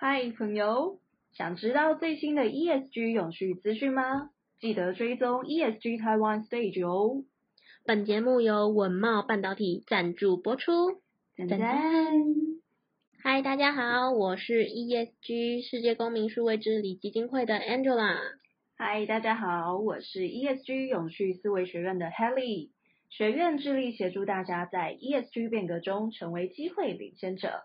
嗨，朋友，想知道最新的 ESG 永续资讯吗？记得追踪 ESG Taiwan Stage 哦。本节目由稳茂半导体赞助播出。赞赞。嗨，大家好，我是 ESG 世界公民数位治理基金会的 Angela。嗨，大家好，我是 ESG 永续思维学院的 Helly。学院致力协助大家在 ESG 变革中成为机会领先者。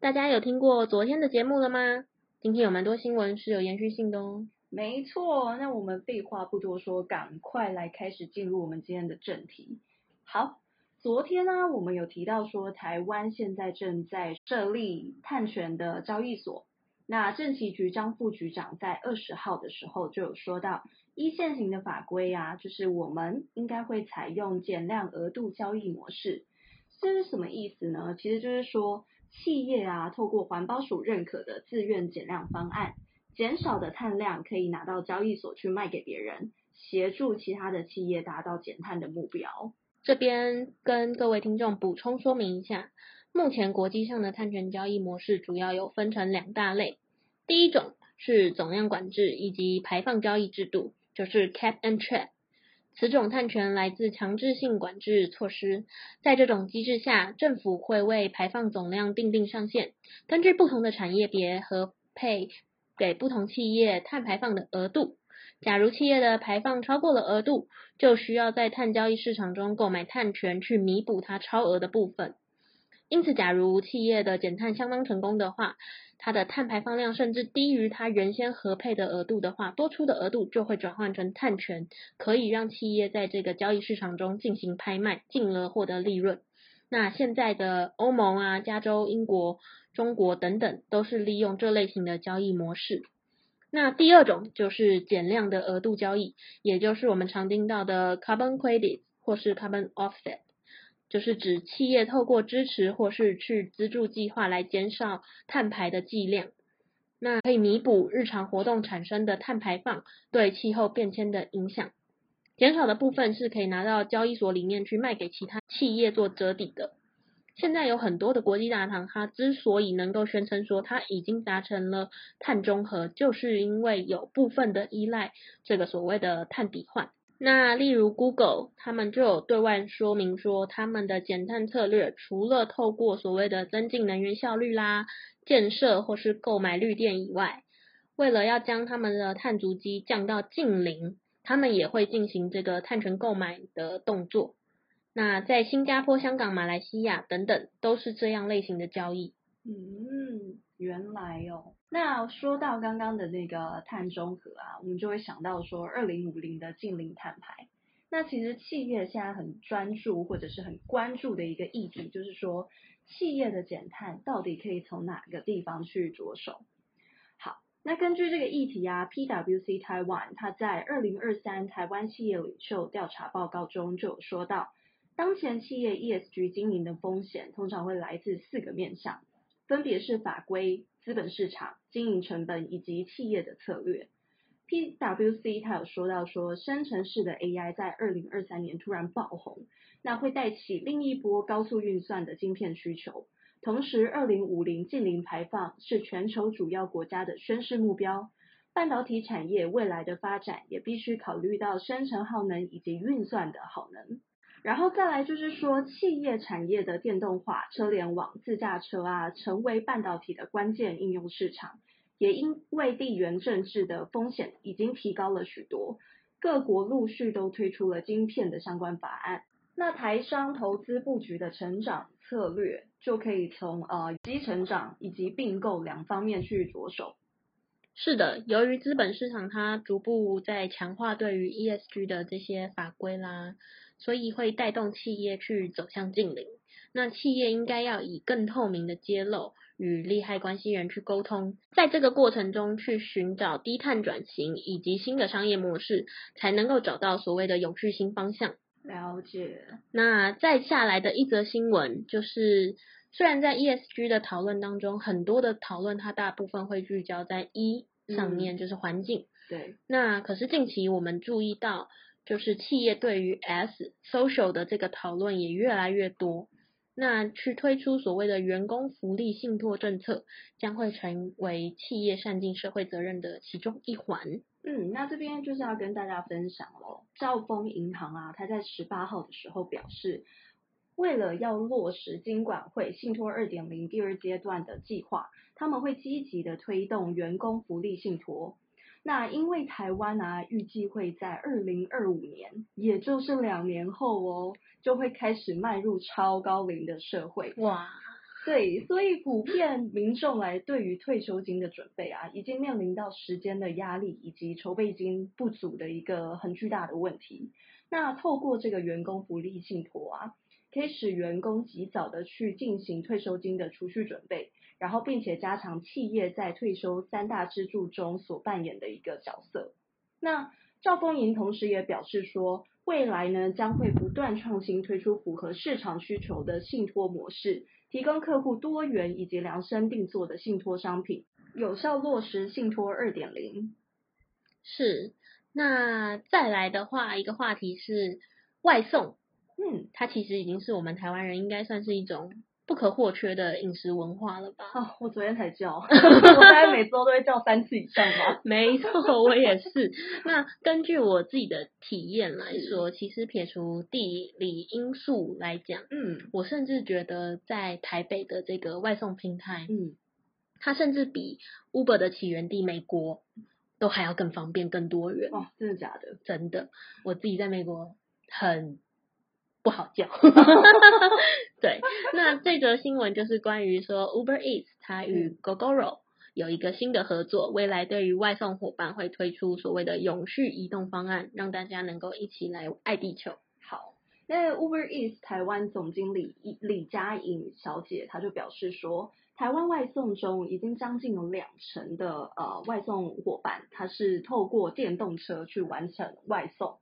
大家有听过昨天的节目了吗？今天有蛮多新闻是有延续性的哦。没错，那我们废话不多说，赶快来开始进入我们今天的正题。好，昨天呢，我们有提到说，台湾现在正在设立碳权的交易所。那政企局张副局长在二十号的时候就有说到，一现行的法规啊，就是我们应该会采用减量额度交易模式。这是什么意思呢？其实就是说。企业啊，透过环保署认可的自愿减量方案，减少的碳量可以拿到交易所去卖给别人，协助其他的企业达到减碳的目标。这边跟各位听众补充说明一下，目前国际上的碳权交易模式主要有分成两大类，第一种是总量管制以及排放交易制度，就是 Cap and Trade。此种碳权来自强制性管制措施，在这种机制下，政府会为排放总量定定上限，根据不同的产业别和配给不同企业碳排放的额度。假如企业的排放超过了额度，就需要在碳交易市场中购买碳权去弥补它超额的部分。因此，假如企业的减碳相当成功的话，它的碳排放量甚至低于它原先核配的额度的话，多出的额度就会转换成碳权，可以让企业在这个交易市场中进行拍卖，进而获得利润。那现在的欧盟啊、加州、英国、中国等等，都是利用这类型的交易模式。那第二种就是减量的额度交易，也就是我们常听到的 carbon credit 或是 carbon offset。就是指企业透过支持或是去资助计划来减少碳排的剂量，那可以弥补日常活动产生的碳排放对气候变迁的影响。减少的部分是可以拿到交易所里面去卖给其他企业做折抵的。现在有很多的国际大厂，它之所以能够宣称说它已经达成了碳中和，就是因为有部分的依赖这个所谓的碳抵换。那例如 Google，他们就有对外说明说，他们的减碳策略除了透过所谓的增进能源效率啦、建设或是购买绿电以外，为了要将他们的碳足迹降到近零，他们也会进行这个碳权购买的动作。那在新加坡、香港、马来西亚等等，都是这样类型的交易。嗯，原来哦。那说到刚刚的那个碳中和啊，我们就会想到说，二零五零的净零碳排。那其实企业现在很专注或者是很关注的一个议题，就是说企业的减碳到底可以从哪个地方去着手？好，那根据这个议题啊，PwC Taiwan 它在二零二三台湾企业领袖调查报告中就有说到，当前企业 ESG 经营的风险通常会来自四个面向。分别是法规、资本市场、经营成本以及企业的策略。PwC 他有说到说，生成式的 AI 在二零二三年突然爆红，那会带起另一波高速运算的晶片需求。同时，二零五零净零排放是全球主要国家的宣示目标。半导体产业未来的发展也必须考虑到生成耗能以及运算的耗能。然后再来就是说，企业产业的电动化、车联网、自驾车啊，成为半导体的关键应用市场。也因为地缘政治的风险已经提高了许多，各国陆续都推出了晶片的相关法案。那台商投资布局的成长策略，就可以从呃基成长以及并购两方面去着手。是的，由于资本市场它逐步在强化对于 ESG 的这些法规啦。所以会带动企业去走向净零。那企业应该要以更透明的揭露与利害关系人去沟通，在这个过程中去寻找低碳转型以及新的商业模式，才能够找到所谓的永续新方向。了解。那再下来的一则新闻就是，虽然在 ESG 的讨论当中，很多的讨论它大部分会聚焦在 E 上面，就是环境。嗯，对。那可是近期我们注意到。就是企业对于 S social 的这个讨论也越来越多。那去推出所谓的员工福利信托政策，将会成为企业善尽社会责任的其中一环。嗯，那这边就是要跟大家分享喽。兆丰银行啊，它在十八号的时候表示，为了要落实金管会信托二点零第二阶段的计划，他们会积极的推动员工福利信托。那因为台湾啊，预计会在二零二五年，也就是两年后哦，就会开始迈入超高龄的社会。哇，对，所以普遍民众来对于退休金的准备啊，已经面临到时间的压力以及筹备金不足的一个很巨大的问题。那透过这个员工福利信托啊。可以使员工及早的去进行退休金的储蓄准备，然后并且加强企业在退休三大支柱中所扮演的一个角色。那兆丰银同时也表示说，未来呢将会不断创新推出符合市场需求的信托模式，提供客户多元以及量身定做的信托商品，有效落实信托二点零。是，那再来的话，一个话题是外送。嗯，它其实已经是我们台湾人应该算是一种不可或缺的饮食文化了吧？哦，我昨天才叫，我大概每周都会叫三次以上吧。没错，我也是。那根据我自己的体验来说，其实撇除地理因素来讲，嗯，我甚至觉得在台北的这个外送平台，嗯，它甚至比 Uber 的起源地美国都还要更方便、更多元。哦，真的假的？真的，我自己在美国很。不好叫，对。那这则新闻就是关于说，Uber Eats 它与 Gogoro 有一个新的合作，未来对于外送伙伴会推出所谓的永续移动方案，让大家能够一起来爱地球。好，那 Uber Eats 台湾总经理李佳颖小姐，她就表示说，台湾外送中已经将近有两成的呃外送伙伴，他是透过电动车去完成外送。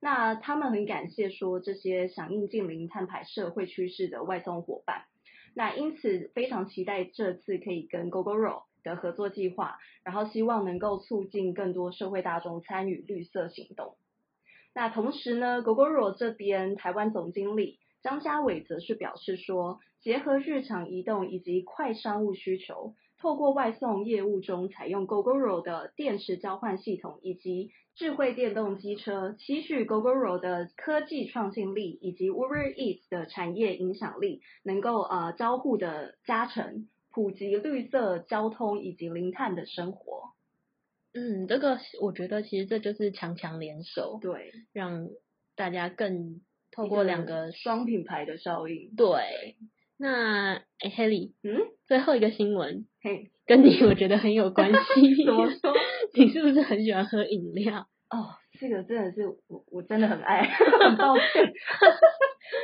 那他们很感谢说这些响应近零碳排社会趋势的外送伙伴，那因此非常期待这次可以跟 Gogoro 的合作计划，然后希望能够促进更多社会大众参与绿色行动。那同时呢，Gogoro 这边台湾总经理张家伟则是表示说，结合日常移动以及快商务需求。透过外送业务中采用 Gogoro 的电池交换系统以及智慧电动机车，期许 Gogoro 的科技创新力以及 Uber Eats 的产业影响力，能够呃交互的加成，普及绿色交通以及零碳的生活。嗯，这个我觉得其实这就是强强联手，对，让大家更透过两个双品牌的效应。对，那哎，Helly，嗯，最后一个新闻。嘿，跟你我觉得很有关系。怎么说？你是不是很喜欢喝饮料？哦，这个真的是我，我真的很爱。很抱歉。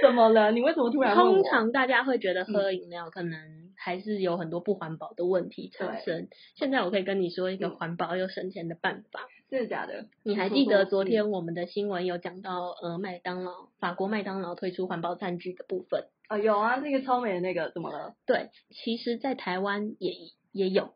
怎么了？你为什么突然？通常大家会觉得喝饮料可能还是有很多不环保的问题产生。嗯、现在我可以跟你说一个环保又省钱的办法。真的假的？你还记得昨天我们的新闻有讲到呃麦当劳，法国麦当劳推出环保餐具的部分。啊、哦，有啊，那个超美的那个怎么了？对，其实，在台湾也也有，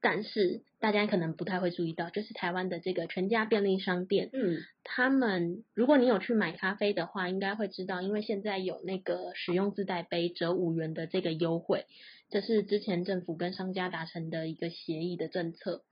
但是大家可能不太会注意到，就是台湾的这个全家便利商店，嗯，他们如果你有去买咖啡的话，应该会知道，因为现在有那个使用自带杯折五元的这个优惠，这是之前政府跟商家达成的一个协议的政策。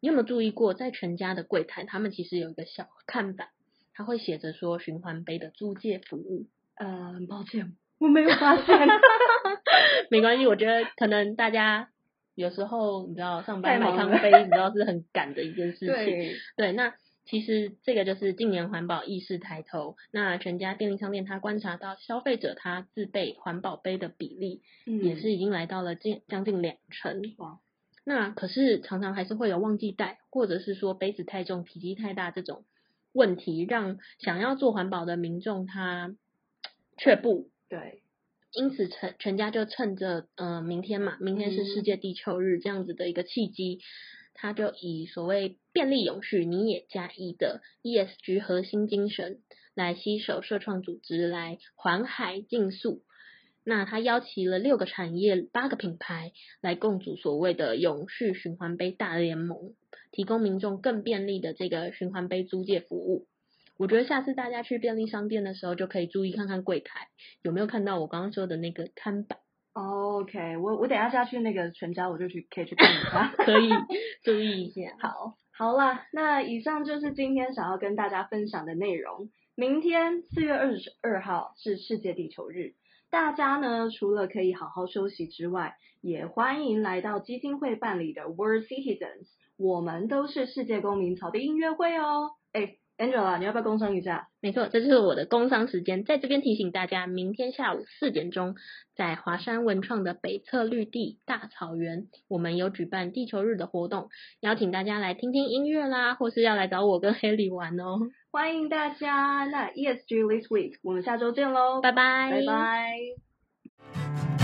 你有没有注意过，在全家的柜台，他们其实有一个小看板，它会写着说循环杯的租借服务。呃，很抱歉。我没有发现，没关系。我觉得可能大家有时候你知道上班买咖啡，你知道是很赶的一件事情。对，对，那其实这个就是近年环保意识抬头。那全家便利商店，它观察到消费者他自备环保杯的比例，也是已经来到了近将近两成。哇，那可是常常还是会有忘记带，或者是说杯子太重、体积太大这种问题，让想要做环保的民众他却步。对，因此全全家就趁着呃明天嘛，明天是世界地球日这样子的一个契机，嗯、他就以所谓便利永续你也加一的 ESG 核心精神来携手社创组织来环海竞速。那他邀请了六个产业、八个品牌来共组所谓的永续循环杯大联盟，提供民众更便利的这个循环杯租借服务。我觉得下次大家去便利商店的时候，就可以注意看看柜台有没有看到我刚刚说的那个看板。OK，我我等一下下去那个全家，我就去可以去看一下，可以注意一下。好，好啦，那以上就是今天想要跟大家分享的内容。明天四月二十二号是世界地球日，大家呢除了可以好好休息之外，也欢迎来到基金会办理的 World Citizens，我们都是世界公民草地音乐会哦。哎。Angela，你要不要工商一下？没错，这就是我的工商时间，在这边提醒大家，明天下午四点钟，在华山文创的北侧绿地大草原，我们有举办地球日的活动，邀请大家来听听音乐啦，或是要来找我跟 Haley 玩哦。欢迎大家，那 ESG this week，我们下周见喽，拜拜，拜拜。